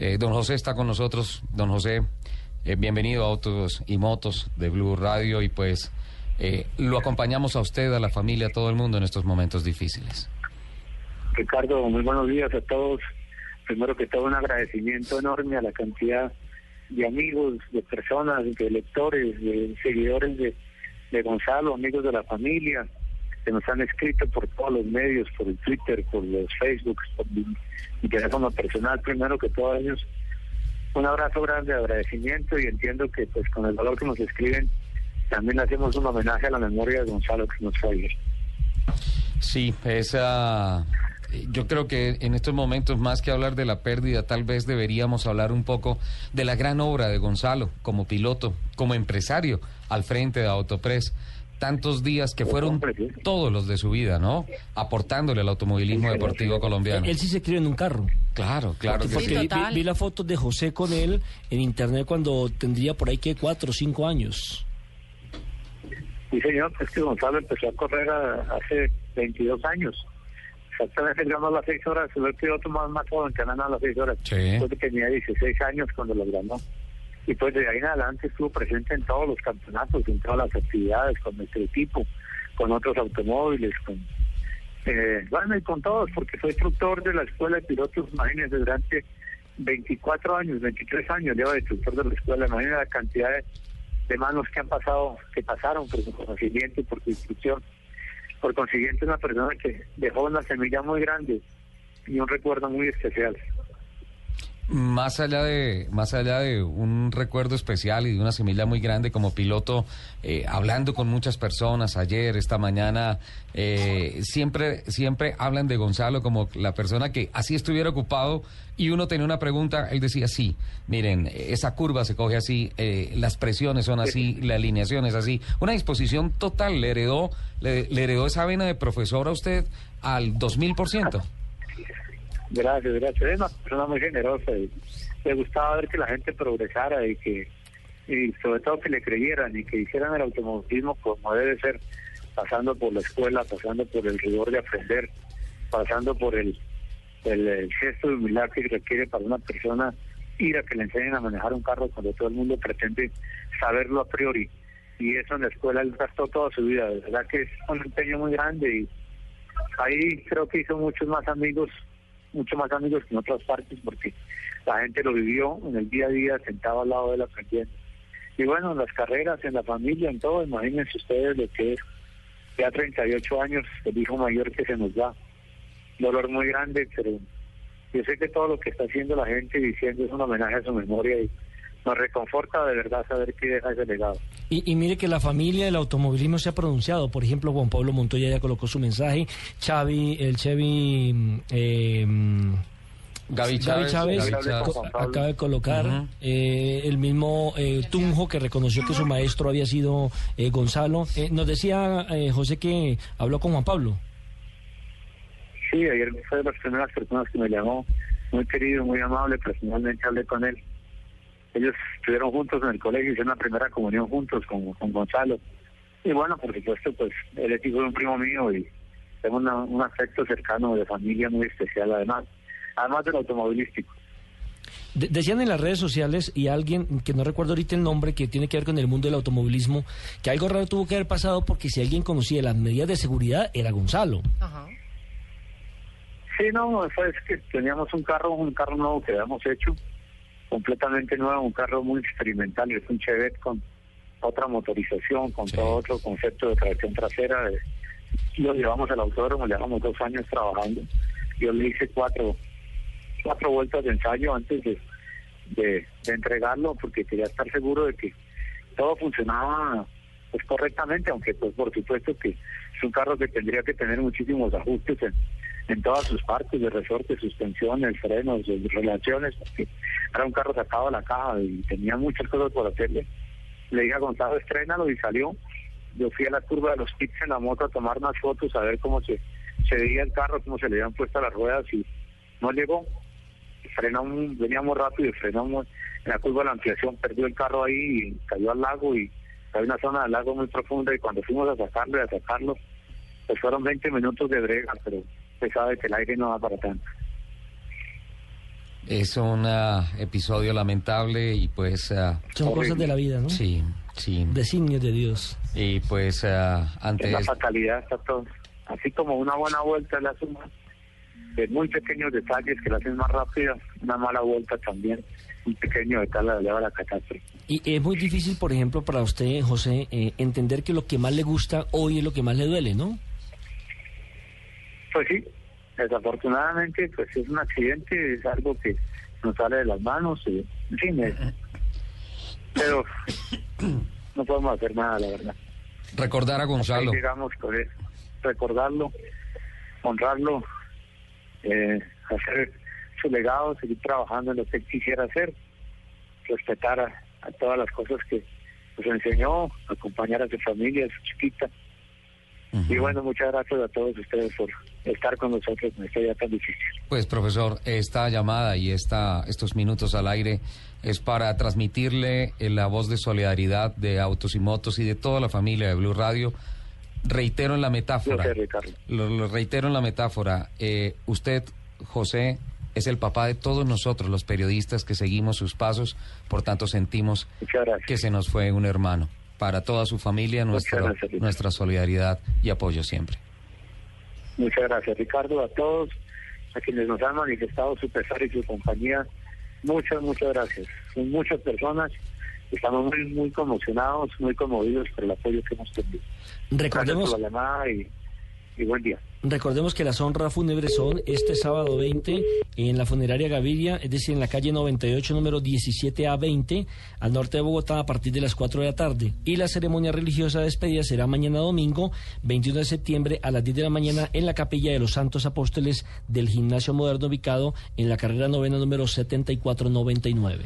Eh, don José está con nosotros. Don José, eh, bienvenido a Autos y Motos de Blue Radio y pues eh, lo acompañamos a usted, a la familia, a todo el mundo en estos momentos difíciles. Ricardo, muy buenos días a todos. Primero que todo un agradecimiento enorme a la cantidad de amigos, de personas, de lectores, de seguidores de, de Gonzalo, amigos de la familia, que nos han escrito por todos los medios, por el Twitter, por los Facebook, por mi, teléfono personal, primero que todos ellos. Un abrazo grande de agradecimiento y entiendo que pues con el valor que nos escriben también hacemos un homenaje a la memoria de Gonzalo que nos fue ayer. Sí, esa yo creo que en estos momentos, más que hablar de la pérdida, tal vez deberíamos hablar un poco de la gran obra de Gonzalo como piloto, como empresario al frente de Autopress. Tantos días que fueron todos los de su vida, ¿no? Aportándole al automovilismo deportivo colombiano. Él sí se crió en un carro. Claro, claro. Porque, vi, vi, la foto de José con él en internet cuando tendría por ahí que cuatro o cinco años. Sí, señor, es que Gonzalo empezó a correr hace 22 años exactamente ganó las seis horas, el piloto más, más joven que ganó las seis horas. Sí. tenía 16 años cuando lo ganó. Y pues de ahí en adelante estuvo presente en todos los campeonatos, en todas las actividades, con nuestro equipo, con otros automóviles, con eh, bueno, y con todos, porque soy instructor de la escuela de pilotos, imagínense, durante 24 años, 23 años llevo de instructor de la escuela, imagínense la cantidad de, manos que han pasado, que pasaron por su conocimiento y por su instrucción. Por consiguiente, una persona que dejó una semilla muy grande y un recuerdo muy especial. Más allá de más allá de un recuerdo especial y de una semilla muy grande como piloto, eh, hablando con muchas personas ayer, esta mañana, eh, siempre siempre hablan de Gonzalo como la persona que así estuviera ocupado y uno tenía una pregunta, él decía sí, miren esa curva se coge así, eh, las presiones son así, la alineación es así, una disposición total. Le heredó le, le heredó esa vena de profesor a usted al dos mil por ciento. Gracias, gracias. Es una persona muy generosa y le gustaba ver que la gente progresara y que, y sobre todo que le creyeran y que hicieran el automovilismo como debe ser, pasando por la escuela, pasando por el rigor de aprender, pasando por el, el, gesto de humildad que requiere para una persona ir a que le enseñen a manejar un carro cuando todo el mundo pretende saberlo a priori. Y eso en la escuela él gastó toda su vida. De verdad que es un empeño muy grande y ahí creo que hizo muchos más amigos mucho más amigos que en otras partes porque la gente lo vivió en el día a día sentado al lado de la aprendiendo. Y bueno, en las carreras, en la familia, en todo, imagínense ustedes lo que es ya 38 años, el hijo mayor que se nos da. Dolor muy grande, pero yo sé que todo lo que está haciendo la gente diciendo es un homenaje a su memoria y nos reconforta de verdad saber que deja ese legado. Y, mire que la familia del automovilismo se ha pronunciado. Por ejemplo, Juan Pablo Montoya ya colocó su mensaje. Xavi, el Chevy... Eh, Gaby Chávez, acaba de colocar eh, el mismo eh, Tunjo que reconoció que su maestro había sido eh, Gonzalo. nos decía José que habló con Juan Pablo. Sí, ayer fue de las primeras personas que me llamó, muy querido, muy amable, personalmente hablé con él ellos estuvieron juntos en el colegio, hicieron la primera comunión juntos con, con Gonzalo. Y bueno, por supuesto, pues él es hijo de un primo mío y tengo un afecto cercano de familia muy especial además, además del automovilístico. decían en las redes sociales y alguien que no recuerdo ahorita el nombre que tiene que ver con el mundo del automovilismo que algo raro tuvo que haber pasado porque si alguien conocía las medidas de seguridad era Gonzalo. Ajá. Sí, no, eso es que teníamos un carro, un carro nuevo que habíamos hecho completamente nuevo, un carro muy experimental, es un Chevette con otra motorización, con todo otro concepto de tracción trasera. lo llevamos al autódromo, llevamos dos años trabajando. Yo le hice cuatro, cuatro vueltas de ensayo antes de, de, entregarlo porque quería estar seguro de que todo funcionaba pues correctamente, aunque pues por supuesto que es un carro que tendría que tener muchísimos ajustes en, en todas sus partes, de resorte, suspensiones, frenos, relaciones, porque era un carro sacado de la caja y tenía muchas cosas por hacerle. Le dije a Gonzalo, estrénalo y salió. Yo fui a la curva de los pits en la moto a tomar unas fotos, a ver cómo se, se veía el carro, cómo se le habían puesto las ruedas y no llegó. Frenamos, veníamos rápido y frenamos en la curva de la ampliación, perdió el carro ahí y cayó al lago y hay una zona del lago muy profunda y cuando fuimos a sacarlo y a sacarlo, pues fueron 20 minutos de brega, pero se sabe que el aire no va para tanto. Es un ah, episodio lamentable y pues... ah, Son cosas de la vida, ¿no? sí, sí. Designios de Dios. Y pues ah, ante la fatalidad está todo. Así como una buena vuelta la suma de muy pequeños detalles que la hacen más rápida, una mala vuelta también, un pequeño detalle la lleva a la catástrofe. Y es muy difícil, por ejemplo, para usted, José, eh, entender que lo que más le gusta hoy es lo que más le duele, ¿no? Pues sí, desafortunadamente pues es un accidente, es algo que nos sale de las manos, y, en fin, es- pero no podemos hacer nada, la verdad. recordar a Gonzalo. Eso, recordarlo, honrarlo, eh, hacer su legado, seguir trabajando en lo que él quisiera hacer, respetar a, a todas las cosas que nos enseñó, acompañar a su familia, a su chiquita. Y bueno, muchas gracias a todos ustedes por estar con nosotros en este día tan difícil. Pues profesor, esta llamada y esta, estos minutos al aire es para transmitirle eh, la voz de solidaridad de Autos y Motos y de toda la familia de Blue Radio. Reitero en la metáfora. Sé. Lo, lo reitero en la metáfora. eh, usted, José, es el papá de todos nosotros, los periodistas que seguimos sus pasos, por tanto sentimos que se nos fue un hermano. Para toda su familia, nuestra, gracias, nuestra solidaridad y apoyo siempre. Muchas gracias, Ricardo, a todos, a quienes nos han manifestado su pesar y su compañía. Muchas, muchas gracias. Son muchas personas. Estamos muy, muy conmocionados, muy conmovidos por el apoyo que hemos tenido. Gracias Recordemos, por la llamada y, y día. recordemos que las honras fúnebres son este sábado 20 en la funeraria Gaviria, es decir, en la calle 98, número 17A20, al norte de Bogotá, a partir de las 4 de la tarde. Y la ceremonia religiosa de despedida será mañana domingo, 21 de septiembre, a las 10 de la mañana, en la capilla de los Santos Apóstoles del Gimnasio Moderno, ubicado en la carrera novena número 7499.